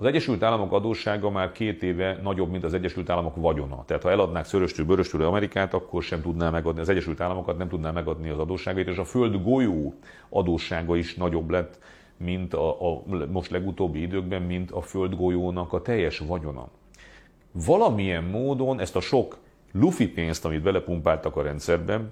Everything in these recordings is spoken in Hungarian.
Az Egyesült Államok adóssága már két éve nagyobb, mint az Egyesült Államok vagyona. Tehát ha eladnák szöröstől, böröstől Amerikát, akkor sem tudná megadni, az Egyesült Államokat nem tudná megadni az adósságait, és a föld golyó adóssága is nagyobb lett, mint a, a most legutóbbi időkben, mint a földgolyónak a teljes vagyona. Valamilyen módon ezt a sok lufi pénzt, amit belepumpáltak a rendszerben,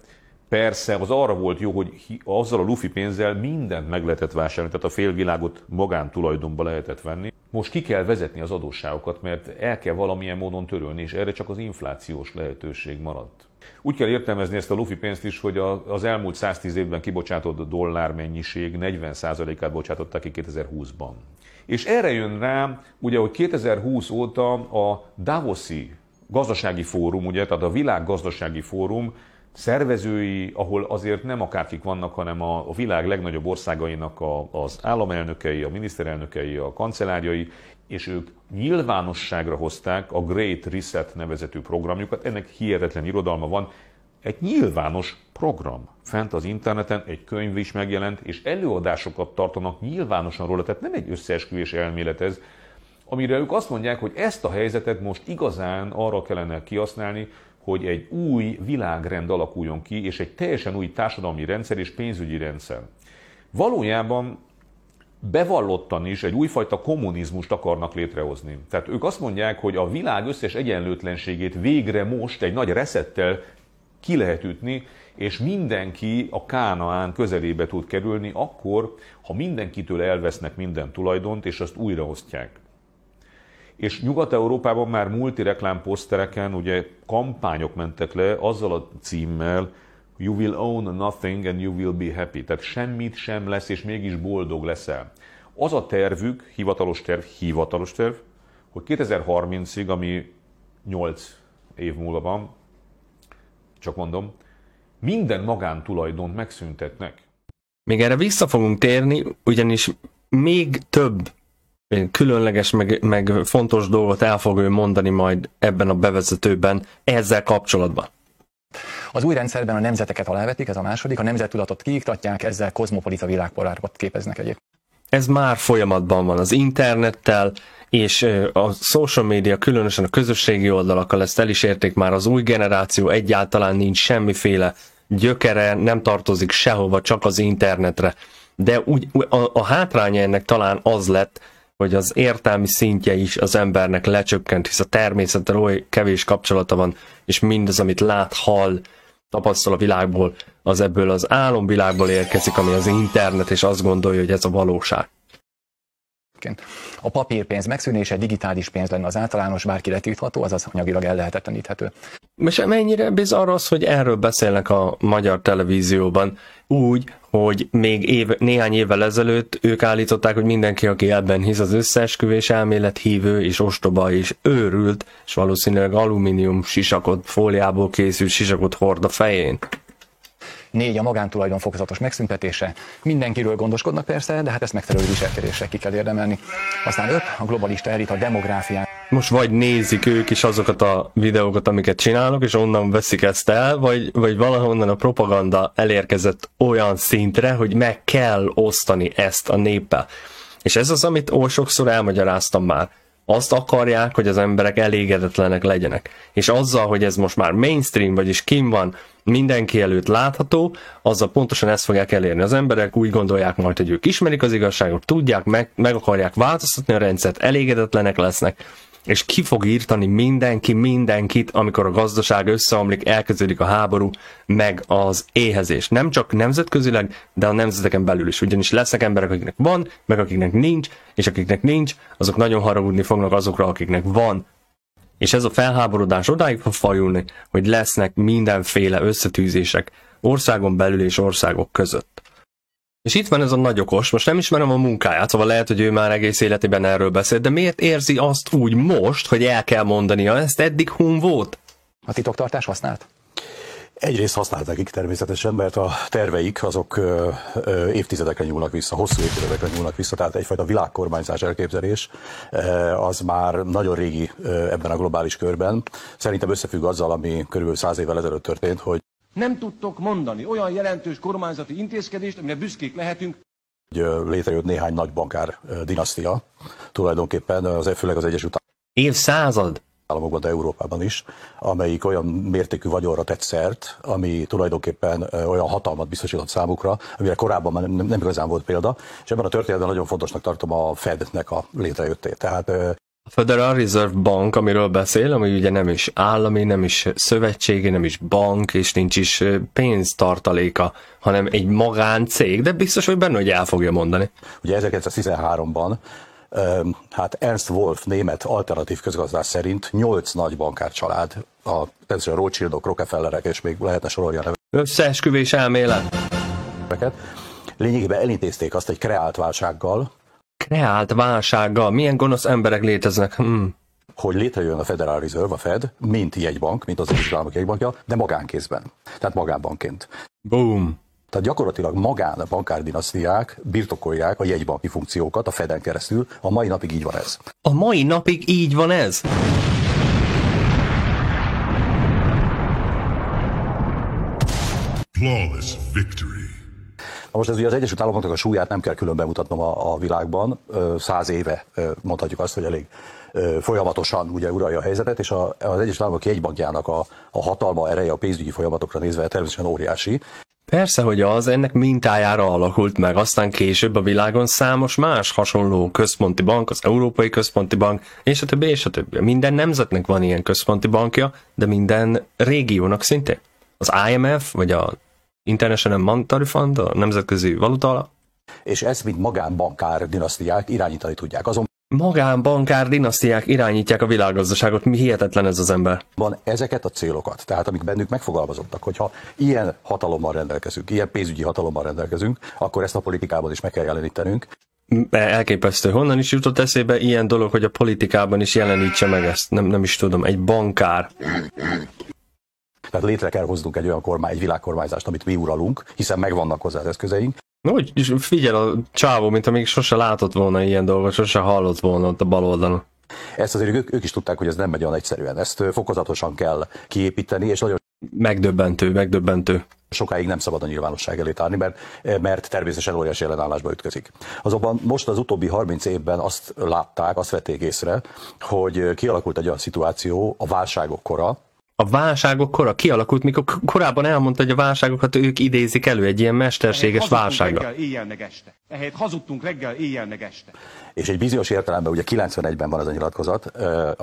Persze, az arra volt jó, hogy azzal a lufi pénzzel mindent meg lehetett vásárolni, tehát a félvilágot magántulajdonba lehetett venni. Most ki kell vezetni az adósságokat, mert el kell valamilyen módon törölni, és erre csak az inflációs lehetőség maradt. Úgy kell értelmezni ezt a lufi pénzt is, hogy az elmúlt 110 évben kibocsátott dollár mennyiség 40%-át bocsátották ki 2020-ban. És erre jön rá, ugye, hogy 2020 óta a Davoszi gazdasági fórum, ugye, tehát a világ gazdasági fórum szervezői, ahol azért nem akárkik vannak, hanem a, világ legnagyobb országainak a, az államelnökei, a miniszterelnökei, a kancellárjai, és ők nyilvánosságra hozták a Great Reset nevezetű programjukat. Ennek hihetetlen irodalma van. Egy nyilvános program. Fent az interneten egy könyv is megjelent, és előadásokat tartanak nyilvánosan róla, tehát nem egy összeesküvés elmélet ez, amire ők azt mondják, hogy ezt a helyzetet most igazán arra kellene kihasználni, hogy egy új világrend alakuljon ki, és egy teljesen új társadalmi rendszer és pénzügyi rendszer. Valójában bevallottan is egy újfajta kommunizmust akarnak létrehozni. Tehát ők azt mondják, hogy a világ összes egyenlőtlenségét végre most egy nagy reszettel ki lehet ütni, és mindenki a Kánaán közelébe tud kerülni, akkor, ha mindenkitől elvesznek minden tulajdont, és azt újraosztják. És Nyugat-Európában már multireklám posztereken ugye kampányok mentek le azzal a címmel, You will own nothing and you will be happy. Tehát semmit sem lesz, és mégis boldog leszel. Az a tervük, hivatalos terv, hivatalos terv, hogy 2030-ig, ami 8 év múlva van, csak mondom, minden magántulajdont megszüntetnek. Még erre vissza fogunk térni, ugyanis még több különleges, meg, meg fontos dolgot el fog ő mondani majd ebben a bevezetőben ezzel kapcsolatban. Az új rendszerben a nemzeteket alávetik, ez a második, a nemzettudatot kiiktatják, ezzel kozmopolita világpolárot képeznek egyébként. Ez már folyamatban van az internettel, és a social media, különösen a közösségi oldalakkal ezt el is érték már az új generáció, egyáltalán nincs semmiféle gyökere, nem tartozik sehova, csak az internetre. De úgy, a, a hátránya ennek talán az lett, hogy az értelmi szintje is az embernek lecsökkent, hisz a természettel oly kevés kapcsolata van, és mindaz, amit lát, hall, tapasztal a világból, az ebből az álomvilágból érkezik, ami az internet, és azt gondolja, hogy ez a valóság. A papírpénz megszűnése digitális pénz lenne az általános, bárki letiltható, azaz anyagilag ellehetetleníthető. És mennyire bizarr az, hogy erről beszélnek a magyar televízióban, úgy, hogy még év, néhány évvel ezelőtt ők állították, hogy mindenki, aki ebben hisz az összeesküvés elmélet hívő és ostoba és őrült, és valószínűleg alumínium sisakot, fóliából készült sisakot hord a fején. Négy a magántulajdon fokozatos megszüntetése. Mindenkiről gondoskodnak persze, de hát ezt megfelelő viselkedésre ki kell érdemelni. Aztán öt, a globalista elit a demográfiát. Most vagy nézik ők is azokat a videókat, amiket csinálok, és onnan veszik ezt el, vagy, vagy valahonnan a propaganda elérkezett olyan szintre, hogy meg kell osztani ezt a néppel. És ez az, amit oly sokszor elmagyaráztam már azt akarják, hogy az emberek elégedetlenek legyenek. És azzal, hogy ez most már mainstream, vagyis kim van, mindenki előtt látható, azzal pontosan ezt fogják elérni. Az emberek úgy gondolják majd, hogy ők ismerik az igazságot, tudják, meg, meg akarják változtatni a rendszert, elégedetlenek lesznek, és ki fog írtani mindenki mindenkit, amikor a gazdaság összeomlik, elkezdődik a háború, meg az éhezés. Nem csak nemzetközileg, de a nemzeteken belül is. Ugyanis lesznek emberek, akiknek van, meg akiknek nincs, és akiknek nincs, azok nagyon haragudni fognak azokra, akiknek van. És ez a felháborodás odáig fog fajulni, hogy lesznek mindenféle összetűzések országon belül és országok között. És itt van ez a nagy okos, most nem ismerem a munkáját, szóval lehet, hogy ő már egész életében erről beszélt, de miért érzi azt úgy most, hogy el kell mondania ezt? Eddig hun volt? A titoktartás használt? Egyrészt használták nekik természetesen, mert a terveik azok ö, ö, évtizedekre nyúlnak vissza, hosszú évtizedekre nyúlnak vissza, tehát egyfajta világkormányzás elképzelés az már nagyon régi ebben a globális körben. Szerintem összefügg azzal, ami körülbelül száz évvel ezelőtt történt, hogy nem tudtok mondani olyan jelentős kormányzati intézkedést, amire büszkék lehetünk. létrejött néhány nagy bankár dinasztia, tulajdonképpen az, főleg az Egyesült Évszázad? államokban, de Európában is, amelyik olyan mértékű vagyonra tett szert, ami tulajdonképpen olyan hatalmat biztosított számukra, amire korábban már nem, nem igazán volt példa, és ebben a történetben nagyon fontosnak tartom a Fednek a létrejöttét. Tehát a Federal Reserve Bank, amiről beszél, ami ugye nem is állami, nem is szövetségi, nem is bank, és nincs is pénztartaléka, hanem egy magáncég, de biztos, hogy benne, hogy el fogja mondani. Ugye 1913-ban hát Ernst Wolf, német alternatív közgazdás szerint nyolc nagy bankárcsalád, a, természetesen Rothschildok, Rockefellerek, és még lehetne sorolni a neveket. Összeesküvés elmélet. Lényegében elintézték azt egy kreált válsággal. Kreált válsággal? Milyen gonosz emberek léteznek? Hmm hogy létrejön a Federal Reserve, a Fed, mint jegybank, mint az Egyesült Államok jegybankja, de magánkézben. Tehát magánbankként. Boom. Tehát gyakorlatilag magán a bankárdinasztiák birtokolják a jegybanki funkciókat a Feden keresztül. A mai napig így van ez. A mai napig így van ez? Flawless victory. Most ez ugye az Egyesült Államoknak a súlyát nem kell külön bemutatnom a, a világban. Száz éve mondhatjuk azt, hogy elég folyamatosan ugye uralja a helyzetet, és a, az Egyesült Államok jegybankjának a, a hatalma, ereje a pénzügyi folyamatokra nézve természetesen óriási. Persze, hogy az ennek mintájára alakult meg, aztán később a világon számos más hasonló központi bank, az Európai Központi Bank, és a többi, és a többi. Minden nemzetnek van ilyen központi bankja, de minden régiónak szintén. Az IMF, vagy a International Monetary Fund, a Nemzetközi Valuta És ezt, mint magánbankár dinasztiák irányítani tudják. Azon magánbankár dinasztiák irányítják a világgazdaságot. Mi hihetetlen ez az ember. Van ezeket a célokat, tehát amik bennük megfogalmazottak, hogyha ilyen hatalommal rendelkezünk, ilyen pénzügyi hatalommal rendelkezünk, akkor ezt a politikában is meg kell jelenítenünk. Elképesztő. Honnan is jutott eszébe ilyen dolog, hogy a politikában is jelenítse meg ezt? Nem, nem is tudom. Egy bankár. Tehát létre kell hoznunk egy olyan kormány, egy világkormányzást, amit mi uralunk, hiszen megvannak hozzá az eszközeink, úgy figyel a csávó, mint amíg sose látott volna ilyen dolgot, sose hallott volna ott a bal oldalon. Ezt azért ők, ők is tudták, hogy ez nem megy olyan egyszerűen. Ezt fokozatosan kell kiépíteni, és nagyon Megdöbbentő, megdöbbentő. Sokáig nem szabad a nyilvánosság elé tárni, mert, mert természetesen óriási ellenállásba ütközik. Azonban most az utóbbi 30 évben azt látták, azt vették észre, hogy kialakult egy olyan szituáció a válságok kora, a válságok kora kialakult, mikor korábban elmondta, hogy a válságokat ők idézik elő egy ilyen mesterséges válságra. reggel, éjjel meg este. Ehelyett hazudtunk reggel, éjjel meg este. És egy bizonyos értelemben, ugye 91-ben van ez a nyilatkozat,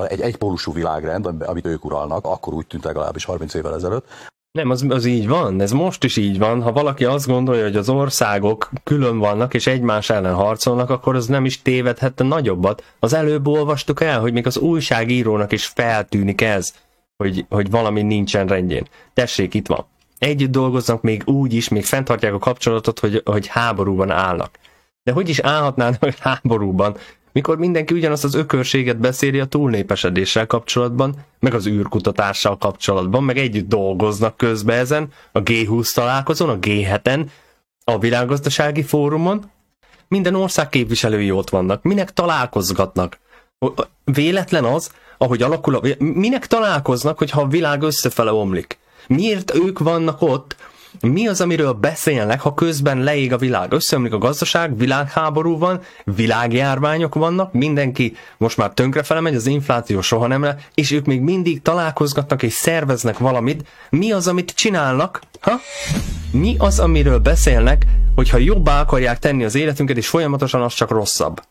egy egypólusú világrend, amit ők uralnak, akkor úgy tűnt legalábbis 30 évvel ezelőtt, nem, az, az így van, ez most is így van. Ha valaki azt gondolja, hogy az országok külön vannak és egymás ellen harcolnak, akkor az nem is tévedhette nagyobbat. Az előbb olvastuk el, hogy még az újságírónak is feltűnik ez hogy, hogy valami nincsen rendjén. Tessék, itt van. Együtt dolgoznak még úgy is, még fenntartják a kapcsolatot, hogy, hogy háborúban állnak. De hogy is állhatnának háborúban, mikor mindenki ugyanazt az ökörséget beszéli a túlnépesedéssel kapcsolatban, meg az űrkutatással kapcsolatban, meg együtt dolgoznak közben ezen, a G20 találkozón, a G7-en, a világgazdasági fórumon, minden ország képviselői ott vannak. Minek találkozgatnak? Véletlen az, ahogy alakul a... Minek találkoznak, hogyha a világ összefele omlik? Miért ők vannak ott? Mi az, amiről beszélnek, ha közben leég a világ? Összeomlik a gazdaság, világháború van, világjárványok vannak, mindenki most már tönkrefele megy, az infláció soha nem le, és ők még mindig találkozgatnak és szerveznek valamit. Mi az, amit csinálnak? Ha? Mi az, amiről beszélnek, hogyha jobbá akarják tenni az életünket, és folyamatosan az csak rosszabb?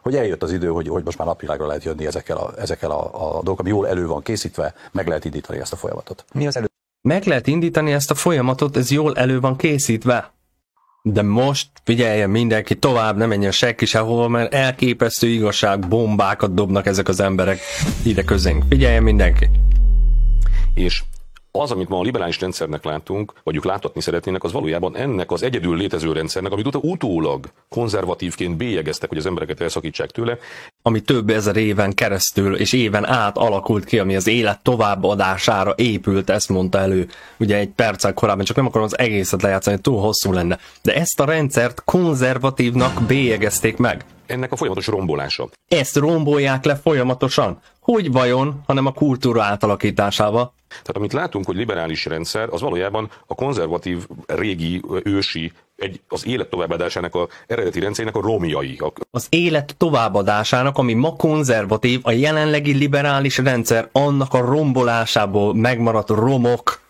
Hogy eljött az idő, hogy, hogy most már napvilágra lehet jönni ezekkel a, ezekkel a, a dolgok, ami jól elő van készítve, meg lehet indítani ezt a folyamatot. Mi az elő? Meg lehet indítani ezt a folyamatot, ez jól elő van készítve. De most figyeljen mindenki tovább, ne menjen senki sehova, mert elképesztő igazság bombákat dobnak ezek az emberek ide közénk. Figyeljen mindenki! És az, amit ma a liberális rendszernek látunk, vagyjuk láthatni szeretnének, az valójában ennek az egyedül létező rendszernek, amit utólag konzervatívként bélyegeztek, hogy az embereket elszakítsák tőle. Ami több ezer éven keresztül és éven át alakult ki, ami az élet továbbadására épült, ezt mondta elő ugye egy perccel korábban, csak nem akarom az egészet lejátszani, túl hosszú lenne. De ezt a rendszert konzervatívnak bélyegezték meg ennek a folyamatos rombolása. Ezt rombolják le folyamatosan. Hogy vajon, hanem a kultúra átalakításával? Tehát amit látunk, hogy liberális rendszer, az valójában a konzervatív, régi, ősi egy, az élet továbbadásának a eredeti rendszerének a romjai. Az élet továbbadásának, ami ma konzervatív, a jelenlegi liberális rendszer, annak a rombolásából megmaradt romok,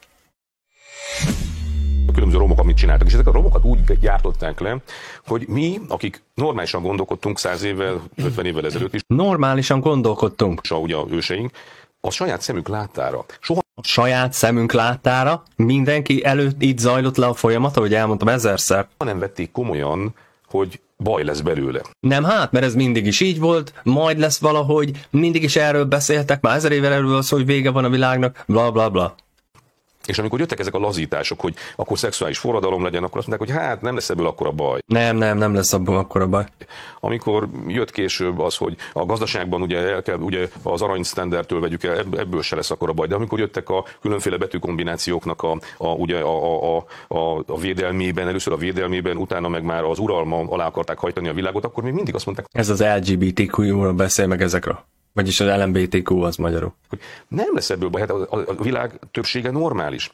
a különböző romok, amit csináltak. És ezek a romokat úgy gyártották le, hogy mi, akik normálisan gondolkodtunk 100 évvel, 50 évvel ezelőtt is, normálisan gondolkodtunk. és a, ugye a őseink, a saját szemük láttára. Soha A saját szemünk láttára mindenki előtt itt zajlott le a folyamat, ahogy elmondtam ezerszer. nem vették komolyan, hogy baj lesz belőle. Nem hát, mert ez mindig is így volt, majd lesz valahogy, mindig is erről beszéltek, már ezer évvel erről szó, hogy vége van a világnak, bla bla bla. És amikor jöttek ezek a lazítások, hogy akkor szexuális forradalom legyen, akkor azt mondták, hogy hát nem lesz ebből akkor a baj. Nem, nem, nem lesz abban akkor a baj. Amikor jött később az, hogy a gazdaságban ugye, el kell, ugye az arany standardtől vegyük el, ebb- ebből se lesz akkor a baj. De amikor jöttek a különféle betűkombinációknak a, a, ugye a, a, a, a, a védelmében, először a védelmében, utána meg már az uralma alá akarták hajtani a világot, akkor még mindig azt mondták, Ez az LGBTQ-ról beszél meg ezekről. Vagyis az LMBTQ az magyarul. nem lesz ebből baj, hát a, a, a világ többsége normális.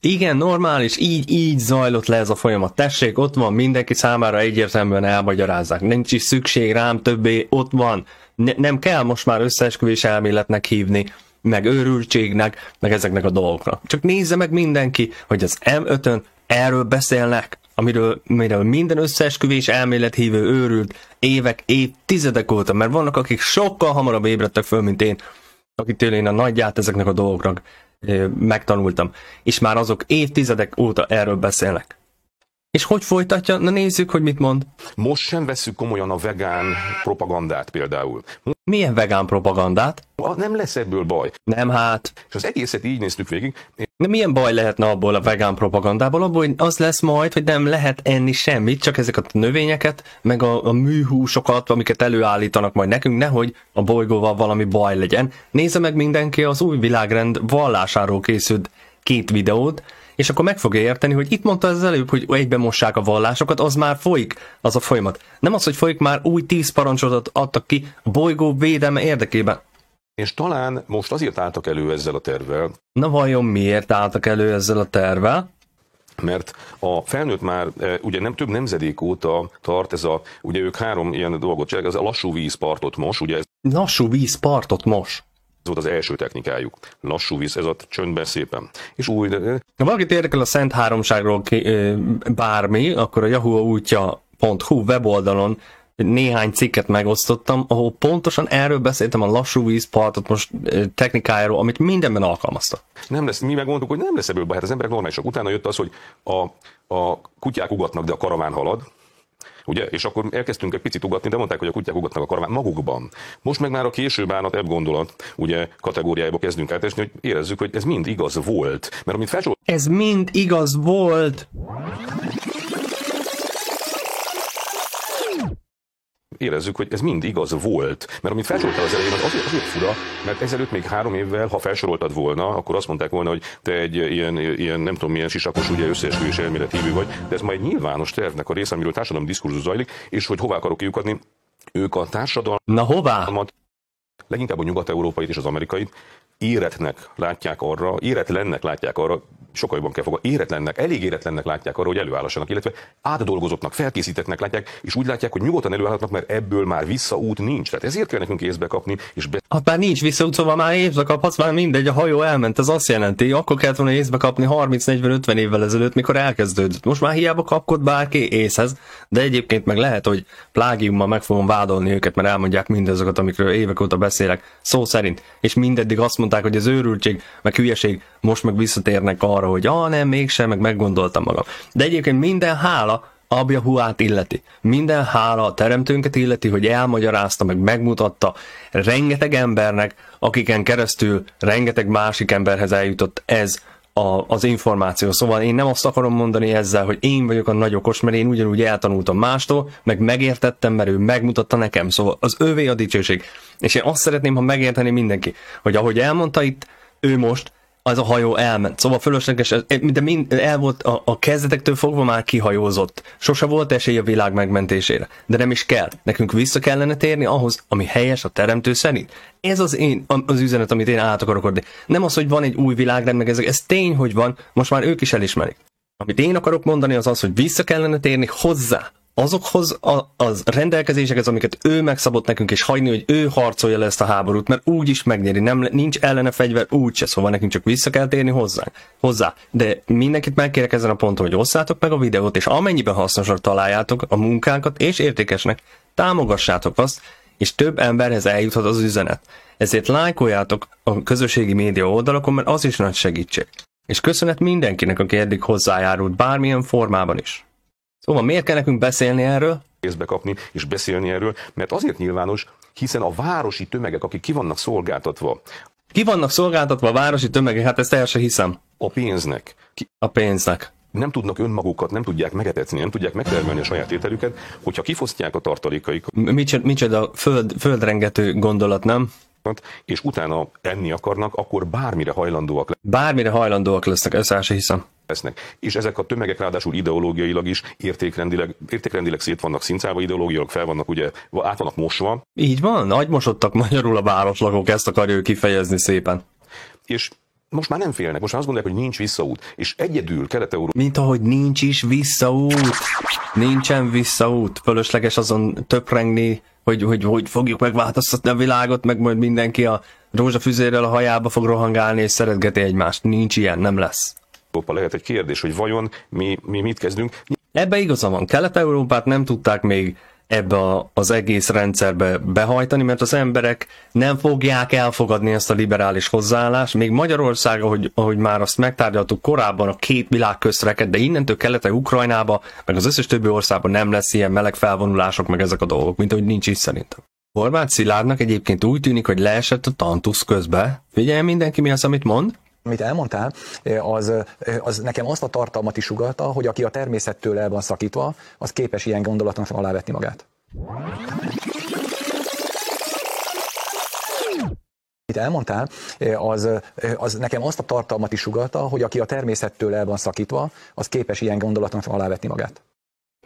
Igen, normális, így, így zajlott le ez a folyamat. Tessék, ott van, mindenki számára egyértelműen elmagyarázzák. Nincs is szükség rám többé, ott van. Ne, nem kell most már összeesküvés elméletnek hívni, meg őrültségnek, meg ezeknek a dolgoknak. Csak nézze meg mindenki, hogy az M5-ön erről beszélnek, amiről, amiről minden összeesküvés elmélet hívő őrült évek, évtizedek óta, mert vannak, akik sokkal hamarabb ébredtek föl, mint én, akitől én a nagyját ezeknek a dolgoknak megtanultam. És már azok évtizedek óta erről beszélnek. És hogy folytatja? Na nézzük, hogy mit mond. Most sem vesszük komolyan a vegán propagandát például. Milyen vegán propagandát? Nem lesz ebből baj. Nem hát. És az egészet így néztük végig. De milyen baj lehetne abból a vegán propagandából? Abból, hogy az lesz majd, hogy nem lehet enni semmit, csak ezeket a növényeket, meg a, a műhúsokat, amiket előállítanak majd nekünk, nehogy a bolygóval valami baj legyen. Nézze meg mindenki az új világrend vallásáról készült két videót, és akkor meg fogja érteni, hogy itt mondta az előbb, hogy egybe mossák a vallásokat, az már folyik, az a folyamat. Nem az, hogy folyik, már új tíz parancsolatot adtak ki a bolygó védelme érdekében. És talán most azért álltak elő ezzel a tervvel, Na vajon miért álltak elő ezzel a tervvel? mert a felnőtt már e, ugye nem több nemzedék óta tart ez a, ugye ők három ilyen dolgot csinálják, ez a lassú vízpartot mos, ugye Lassú víz partot mos. Volt az első technikájuk. Lassú víz, ez a csöndben szépen. És új, de- Ha valakit érdekel a Szent Háromságról bármi, akkor a yahuaútja.hu weboldalon néhány cikket megosztottam, ahol pontosan erről beszéltem a lassú vízpartot most technikájáról, amit mindenben alkalmaztak. nem lesz, mi megmondtuk, hogy nem lesz ebből baj, hát az emberek normálisak. Utána jött az, hogy a, a kutyák ugatnak, de a karaván halad. Ugye? És akkor elkezdtünk egy picit ugatni, de mondták, hogy a kutyák ugatnak a karaván magukban. Most meg már a késő bánat, ebb gondolat, ugye kategóriájába kezdünk átesni, hogy érezzük, hogy ez mind igaz volt. Mert amit felsorolt Ez mind igaz volt. Érezzük, hogy ez mind igaz volt. Mert amit felsoroltál az elején, az azért, azért fura, mert ezelőtt még három évvel, ha felsoroltad volna, akkor azt mondták volna, hogy te egy ilyen, ilyen nem tudom milyen sisakos, ugye összeesküvés elmélet hívő vagy, de ez majd nyilvános tervnek a része, amiről társadalmi diskurzus zajlik, és hogy hová akarok kiukadni, ők a társadalmat, Na hová? Leginkább a nyugat-európait és az amerikait éretnek látják arra, éretlennek látják arra, sokkal jobban kell fogadni, éretlennek, elég éretlennek látják arra, hogy előállhassanak, illetve átdolgozottnak, felkészítettnek látják, és úgy látják, hogy nyugodtan előállhatnak, mert ebből már visszaút nincs. Tehát ezért kell nekünk észbe kapni, és be Hát már nincs visszaút, szóval már észbe kaphatsz, már mindegy, a hajó elment, ez azt jelenti, akkor kellett volna észbe kapni 30-40-50 évvel ezelőtt, mikor elkezdődött. Most már hiába kapkod bárki észhez, de egyébként meg lehet, hogy plágiummal meg fogom vádolni őket, mert elmondják mindazokat, amikről évek óta beszélek, szó szerint. És mindeddig azt mondták, hogy az őrültség, meg hülyeség, most meg visszatérnek arra, hogy ah nem, mégsem, meg meggondoltam magam. De egyébként minden hála Abja Huát illeti. Minden hála a teremtőnket illeti, hogy elmagyarázta, meg megmutatta rengeteg embernek, akiken keresztül rengeteg másik emberhez eljutott ez a, az információ. Szóval én nem azt akarom mondani ezzel, hogy én vagyok a nagy okos, mert én ugyanúgy eltanultam mástól, meg megértettem, mert ő megmutatta nekem. Szóval az ővé a dicsőség. És én azt szeretném, ha megérteni mindenki, hogy ahogy elmondta itt, ő most az a hajó elment. Szóval fölösleges, de mind, el volt a, a kezdetektől fogva már kihajózott. Sose volt esély a világ megmentésére. De nem is kell. Nekünk vissza kellene térni ahhoz, ami helyes a teremtő szerint. Ez az én, az üzenet, amit én át akarok adni. Nem az, hogy van egy új világrend, meg ezek, ez tény, hogy van, most már ők is elismerik. Amit én akarok mondani az az, hogy vissza kellene térni hozzá azokhoz a, az rendelkezésekhez, amiket ő megszabott nekünk, és hagyni, hogy ő harcolja le ezt a háborút, mert úgy is megnyeri, nem, nincs ellene fegyver, úgyse, szóval nekünk csak vissza kell térni hozzá. hozzá. De mindenkit megkérek ezen a ponton, hogy osszátok meg a videót, és amennyiben hasznosnak találjátok a munkánkat, és értékesnek, támogassátok azt, és több emberhez eljuthat az üzenet. Ezért lájkoljátok a közösségi média oldalakon, mert az is nagy segítség. És köszönet mindenkinek, aki eddig hozzájárult bármilyen formában is. Szóval miért kell nekünk beszélni erről? Kézbe kapni és beszélni erről, mert azért nyilvános, hiszen a városi tömegek, akik ki vannak szolgáltatva Ki vannak szolgáltatva a városi tömegek? Hát ezt el sem hiszem. a pénznek, ki A pénznek. nem tudnak önmagukat, nem tudják megetetni, nem tudják megtermelni a saját ételüket, hogyha kifosztják a tartalékaikat, Micsoda, föld, földrengető gondolat, nem? és utána enni akarnak, akkor bármire hajlandóak Bármire hajlandóak lesznek, ezt el sem hiszem. Lesznek. És ezek a tömegek ráadásul ideológiailag is értékrendileg, értékrendileg szét vannak szincálva, ideológiailag fel vannak, ugye, át vannak mosva, Így van, agymosodtak magyarul a városlakók, ezt akarja kifejezni szépen. és most már nem félnek, most már azt gondolják, hogy nincs visszaút. És egyedül kelet Mint ahogy nincs is visszaút. Nincsen visszaút. Fölösleges azon töprengni, hogy, hogy hogy fogjuk megváltoztatni a világot, meg majd mindenki a rózsafüzérrel a hajába fog rohangálni és szeretgeti egymást. Nincs ilyen, nem lesz. Európa lehet egy kérdés, hogy vajon mi, mi mit kezdünk. Ebbe igaza van. Kelet-Európát nem tudták még ebbe a, az egész rendszerbe behajtani, mert az emberek nem fogják elfogadni ezt a liberális hozzáállást. Még Magyarország, ahogy, ahogy már azt megtárgyaltuk korábban, a két világ közreket, de innentől keletre Ukrajnába, meg az összes többi országban nem lesz ilyen meleg felvonulások, meg ezek a dolgok, mint ahogy nincs is szerintem. Horváth Szilárdnak egyébként úgy tűnik, hogy leesett a tantusz közbe. Figyelj mindenki, mi az, amit mond? Amit elmondtál, az, az nekem azt a tartalmat is sugalta, hogy aki a természettől el van szakítva, az képes ilyen gondolatnak alávetni magát. Amit elmondtál, az, az nekem azt a tartalmat is sugalta, hogy aki a természettől el van szakítva, az képes ilyen gondolatnak alávetni magát.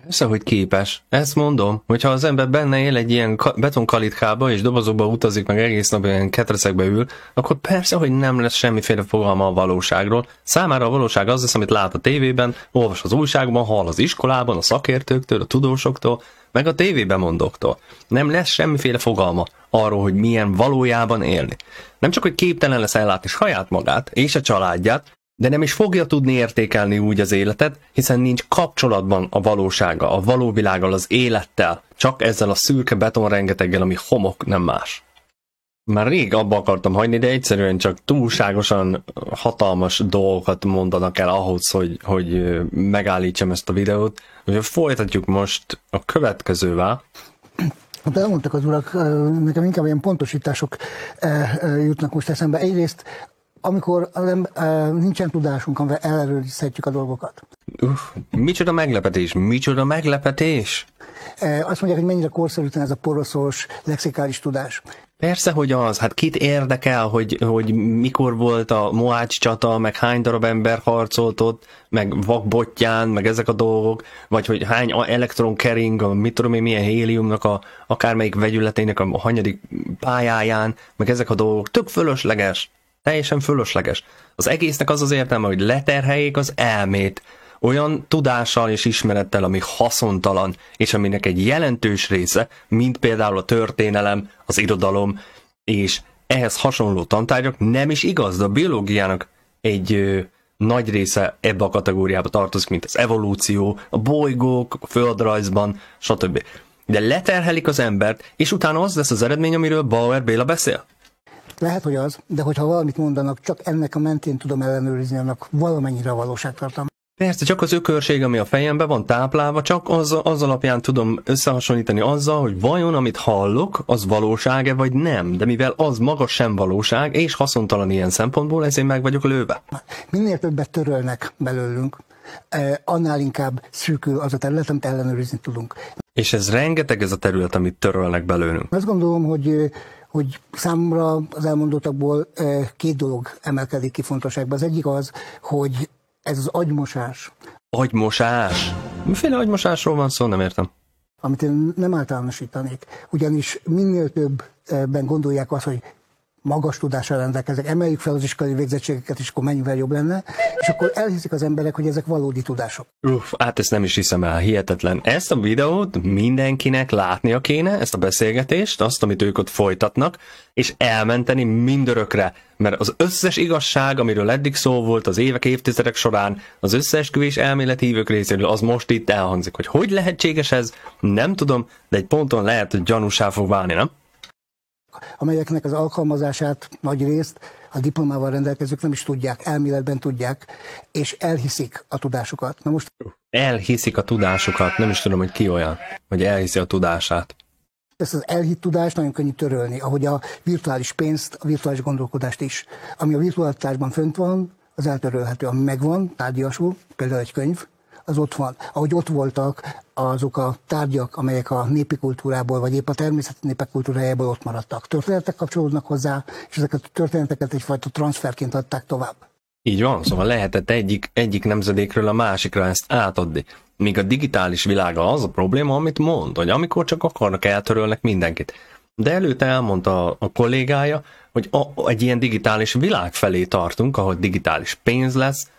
Persze, hogy képes. Ezt mondom, hogyha az ember benne él egy ilyen ka- betonkalitkába, és dobozokba utazik, meg egész nap ilyen ketrecekbe ül, akkor persze, hogy nem lesz semmiféle fogalma a valóságról. Számára a valóság az lesz, amit lát a tévében, olvas az újságban, hall az iskolában, a szakértőktől, a tudósoktól, meg a tévében mondóktól. Nem lesz semmiféle fogalma arról, hogy milyen valójában élni. Nem csak, hogy képtelen lesz ellátni saját magát és a családját, de nem is fogja tudni értékelni úgy az életet, hiszen nincs kapcsolatban a valósága, a való világgal, az élettel, csak ezzel a szürke beton rengeteggel, ami homok, nem más. Már rég abba akartam hagyni, de egyszerűen csak túlságosan hatalmas dolgokat mondanak el ahhoz, hogy, hogy megállítsam ezt a videót. Úgyhogy folytatjuk most a következővel. Hát elmondtak az urak, nekem inkább ilyen pontosítások jutnak most eszembe. Egyrészt, amikor nem, nincsen tudásunk, amivel ellenőrizhetjük a dolgokat. Uff, micsoda meglepetés, micsoda meglepetés! Azt mondják, hogy mennyire korszerűtlen ez a poroszos lexikális tudás. Persze, hogy az. Hát kit érdekel, hogy, hogy mikor volt a Moács csata, meg hány darab ember harcolt ott, meg vakbottyán, meg ezek a dolgok, vagy hogy hány elektron kering, a mit tudom én, milyen héliumnak a akármelyik vegyületének a hanyadik pályáján, meg ezek a dolgok. Tök fölösleges. Teljesen fölösleges. Az egésznek az az értelme, hogy leterheljék az elmét, olyan tudással és ismerettel, ami haszontalan, és aminek egy jelentős része, mint például a történelem, az irodalom, és ehhez hasonló tantárgyak nem is igaz, de a biológiának egy ö, nagy része ebbe a kategóriába tartozik, mint az evolúció, a bolygók, a földrajzban, stb. De leterhelik az embert, és utána az lesz az eredmény, amiről Bauer Béla beszél. Lehet, hogy az, de hogyha valamit mondanak, csak ennek a mentén tudom ellenőrizni annak valamennyire a valóságtartalma. Persze, csak az ökörség, ami a fejembe van táplálva, csak az, az alapján tudom összehasonlítani azzal, hogy vajon amit hallok, az valóság-e vagy nem. De mivel az maga sem valóság, és haszontalan ilyen szempontból, ezért meg vagyok lőve. Minél többet törölnek belőlünk, eh, annál inkább szűkül az a terület, amit ellenőrizni tudunk. És ez rengeteg ez a terület, amit törölnek belőlünk. Azt gondolom, hogy hogy számomra az elmondottakból két dolog emelkedik ki fontosságba. Az egyik az, hogy ez az agymosás, Agymosás? Miféle agymosásról van szó, nem értem. amit én nem általánosítanék, ugyanis minél többben gondolják azt, hogy magas tudással rendelkeznek, emeljük fel az iskolai végzettségeket, és akkor mennyivel jobb lenne, és akkor elhiszik az emberek, hogy ezek valódi tudások. Uff, hát ezt nem is hiszem el, hihetetlen. Ezt a videót mindenkinek látnia kéne, ezt a beszélgetést, azt, amit ők ott folytatnak, és elmenteni mindörökre, mert az összes igazság, amiről eddig szó volt az évek, évtizedek során, az összeesküvés elmélet hívők részéről, az most itt elhangzik, hogy hogy lehetséges ez, nem tudom, de egy ponton lehet, hogy gyanúsá fog válni, nem? Amelyeknek az alkalmazását nagy részt a diplomával rendelkezők nem is tudják, elméletben tudják, és elhiszik a tudásukat. Na most Elhiszik a tudásukat, nem is tudom, hogy ki olyan, hogy elhiszi a tudását. ezt az elhitt tudást nagyon könnyű törölni, ahogy a virtuális pénzt, a virtuális gondolkodást is. Ami a virtualitásban fönt van, az eltörölhető, ami megvan, tárgyasul, például egy könyv, az ott van. Ahogy ott voltak azok a tárgyak, amelyek a népi kultúrából, vagy épp a természeti népek kultúrájából ott maradtak. Történetek kapcsolódnak hozzá, és ezeket a történeteket egyfajta transferként adták tovább. Így van, szóval lehetett egyik, egyik nemzedékről a másikra ezt átadni. Míg a digitális világa az a probléma, amit mond, hogy amikor csak akarnak, eltörölnek mindenkit. De előtte elmondta a, a kollégája, hogy a, egy ilyen digitális világ felé tartunk, ahol digitális pénz lesz,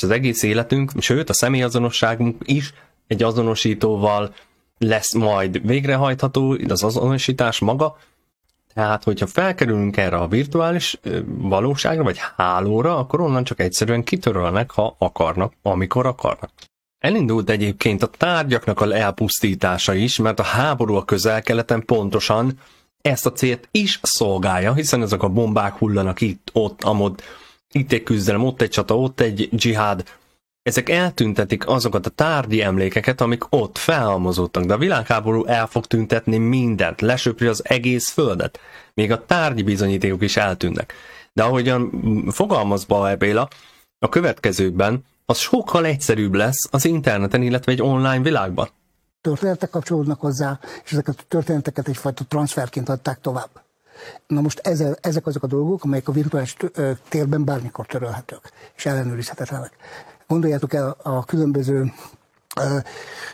és az egész életünk, sőt a személyazonosságunk is egy azonosítóval lesz majd végrehajtható, az azonosítás maga, tehát, hogyha felkerülünk erre a virtuális valóságra, vagy hálóra, akkor onnan csak egyszerűen kitörölnek, ha akarnak, amikor akarnak. Elindult egyébként a tárgyaknak a elpusztítása is, mert a háború a közel-keleten pontosan ezt a célt is szolgálja, hiszen ezek a bombák hullanak itt, ott, amott, itt egy küzdelem, ott egy csata, ott egy dzsihád. Ezek eltüntetik azokat a tárgyi emlékeket, amik ott felhalmozódtak, de a világháború el fog tüntetni mindent, lesöpri az egész földet. Még a tárgyi bizonyítékok is eltűnnek. De ahogyan fogalmaz Bauer Béla, a következőkben az sokkal egyszerűbb lesz az interneten, illetve egy online világban. Történetek kapcsolódnak hozzá, és ezeket a történeteket egyfajta transferként adták tovább. Na most ezzel, ezek azok a dolgok, amelyek a virtuális térben bármikor törölhetők, és ellenőrizhetetlenek. Gondoljátok el a különböző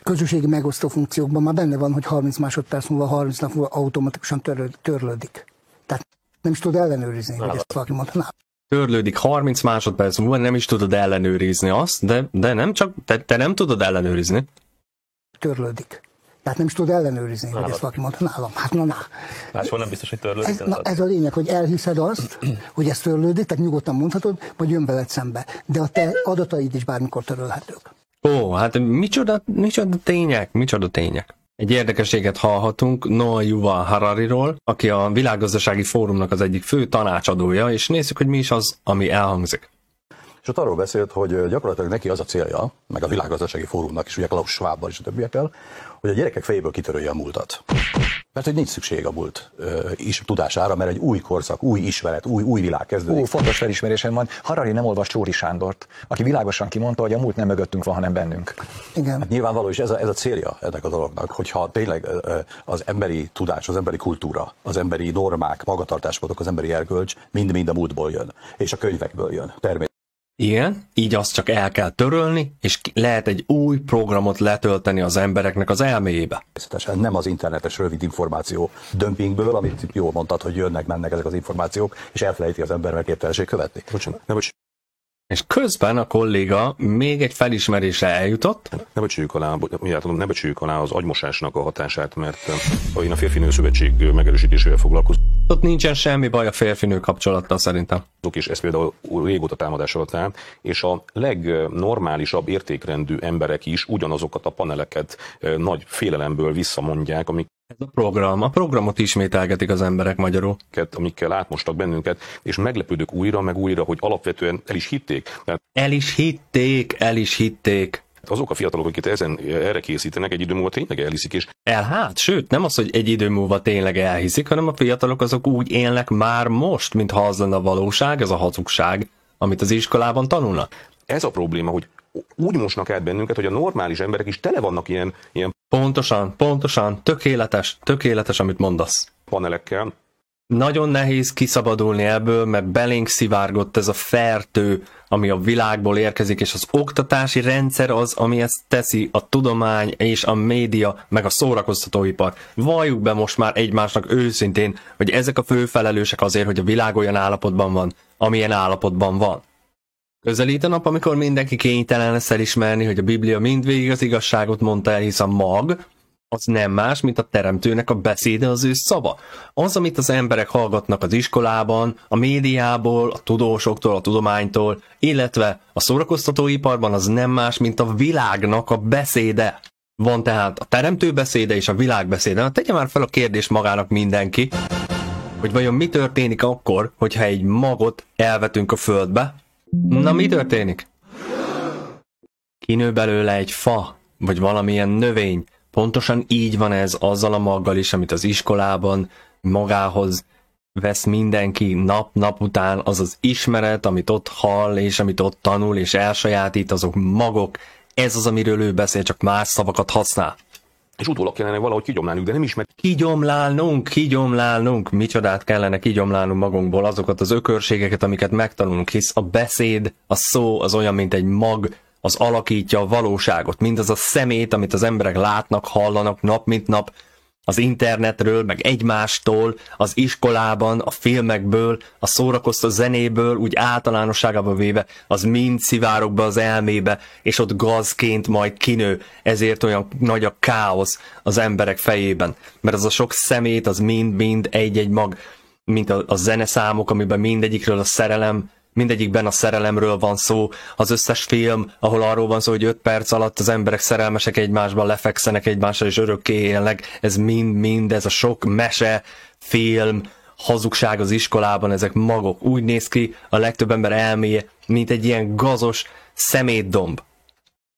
közösségi megosztó funkciókban már benne van, hogy 30 másodperc múlva, 30 nap múlva automatikusan törlődik. Tehát nem is tud ellenőrizni, hogy ezt valaki mondaná. Törlődik 30 másodperc múlva, nem is tudod ellenőrizni azt, de, de nem csak, te, te nem tudod ellenőrizni. Törlődik. Tehát nem is tud ellenőrizni, hogy ezt valaki mondta nálam. Hát na, na. Máshol nem biztos, hogy törlődik. Ez, na, ez a lényeg, hogy elhiszed azt, hogy ez törlődik, tehát nyugodtan mondhatod, vagy jön veled szembe. De a te adataid is bármikor törölhetők. Ó, hát micsoda, micsoda tények, micsoda tények. Egy érdekességet hallhatunk Noah Yuval Harariról, aki a Világgazdasági Fórumnak az egyik fő tanácsadója, és nézzük, hogy mi is az, ami elhangzik. És ott arról beszélt, hogy gyakorlatilag neki az a célja, meg a világgazdasági fórumnak is, ugye Klaus Schwabbal és a többiekkel, hogy a gyerekek fejéből kitörölje a múltat. Mert hogy nincs szükség a múlt ö, is tudására, mert egy új korszak, új ismeret, új, új világ kezdődik. Ó, fontos felismerésem van. Harari nem olvas Csóri Sándort, aki világosan kimondta, hogy a múlt nem mögöttünk van, hanem bennünk. Igen. Hát nyilvánvaló, és ez a, ez a célja ennek a dolognak, hogyha tényleg az emberi tudás, az emberi kultúra, az emberi normák, magatartásmódok, az emberi erkölcs mind-mind a múltból jön, és a könyvekből jön. Természetesen. Igen, így azt csak el kell törölni, és lehet egy új programot letölteni az embereknek az elméjébe. Természetesen nem az internetes rövid információ dömpingből, amit jól mondtad, hogy jönnek, mennek ezek az információk, és elfelejti az ember, mert követni. Bocsánat, ne, bocs, És közben a kolléga még egy felismerésre eljutott, ne becsüljük alá, ne becsüljük alá az agymosásnak a hatását, mert ha én a férfi nő szövetség megerősítésével foglalkozok, ott nincsen semmi baj a férfinő kapcsolattal szerintem. és ez például régóta támadás alatt áll, és a legnormálisabb értékrendű emberek is ugyanazokat a paneleket nagy félelemből visszamondják, amik Ez a program. A programot ismételgetik az emberek magyarul. amikkel átmostak bennünket, és meglepődök újra, meg újra, hogy alapvetően el is hitték. Tehát El is hitték, el is hitték. azok a fiatalok, akiket ezen, erre készítenek, egy idő múlva tényleg elhiszik, és El hát, sőt, nem az, hogy egy idő múlva tényleg elhiszik, hanem a fiatalok azok úgy élnek már most, mintha az lenne a valóság, ez a hazugság, amit az iskolában tanulnak. ez a probléma, hogy úgy mosnak át bennünket, hogy a normális emberek is tele vannak ilyen, ilyen Pontosan, pontosan, tökéletes, tökéletes, amit mondasz. panelekkel, Nagyon nehéz kiszabadulni ebből, mert belénk szivárgott ez a fertő, ami a világból érkezik, és az oktatási rendszer az, ami ezt teszi a tudomány és a média, meg a szórakoztatóipar. Valljuk be most már egymásnak őszintén, hogy ezek a főfelelősek azért, hogy a világ olyan állapotban van, amilyen állapotban van. Közelít a nap, amikor mindenki kénytelen lesz elismerni, hogy a Biblia mindvégig az igazságot mondta el, hisz a mag, az nem más, mint a teremtőnek a beszéde az ő szava. Az, amit az emberek hallgatnak az iskolában, a médiából, a tudósoktól, a tudománytól, illetve a szórakoztatóiparban, az nem más, mint a világnak a beszéde. Van tehát a teremtő beszéde és a világ beszéde. Na, tegye már fel a kérdést magának mindenki, hogy vajon mi történik akkor, hogyha egy magot elvetünk a földbe? Na, mi történik? Kinő belőle egy fa, vagy valamilyen növény, Pontosan így van ez azzal a maggal is, amit az iskolában magához vesz mindenki nap-nap után, az az ismeret, amit ott hall, és amit ott tanul, és elsajátít, azok magok. Ez az, amiről ő beszél, csak más szavakat használ. És utólag kellene valahogy kigyomlálnunk, de nem ismer. Kigyomlálnunk, kigyomlálnunk, micsodát kellene kigyomlálnunk magunkból, azokat az ökörségeket, amiket megtanulunk, hisz a beszéd, a szó az olyan, mint egy mag, az alakítja a valóságot, mindaz a szemét, amit az emberek látnak, hallanak nap mint nap, az internetről, meg egymástól, az iskolában, a filmekből, a szórakoztató zenéből, úgy általánosságában véve, az mind szivárok be az elmébe, és ott gazként majd kinő, ezért olyan nagy a káosz az emberek fejében. Mert az a sok szemét, az mind-mind egy-egy mag, mint a, a zeneszámok, amiben mindegyikről a szerelem mindegyikben a szerelemről van szó, az összes film, ahol arról van szó, hogy 5 perc alatt az emberek szerelmesek egymásban, lefekszenek egymással és örökké élnek, ez mind-mind, ez a sok mese, film, hazugság az iskolában, ezek magok. Úgy néz ki a legtöbb ember elméje, mint egy ilyen gazos szemétdomb.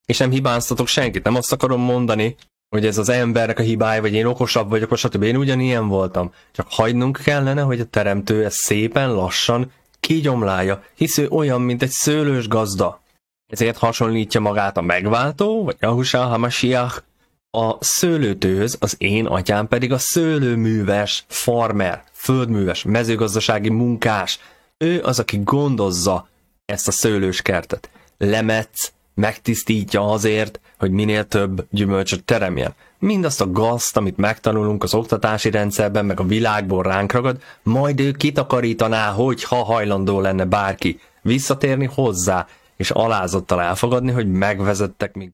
És nem hibáztatok senkit, nem azt akarom mondani, hogy ez az embernek a hibája, vagy én okosabb vagyok, vagy stb. Én ugyanilyen voltam. Csak hagynunk kellene, hogy a teremtő ezt szépen, lassan kigyomlálja, hisz ő olyan, mint egy szőlős gazda. Ezért hasonlítja magát a megváltó, vagy Ahusá Hamasiach, a szőlőtőhöz, az én atyám pedig a szőlőműves, farmer, földműves, mezőgazdasági munkás. Ő az, aki gondozza ezt a szőlős kertet. Lemetsz, megtisztítja azért, hogy minél több gyümölcsöt teremjen mindazt a gazt, amit megtanulunk az oktatási rendszerben, meg a világból ránk ragad, majd ő kitakarítaná, hogy ha hajlandó lenne bárki visszatérni hozzá, és alázottal elfogadni, hogy megvezettek még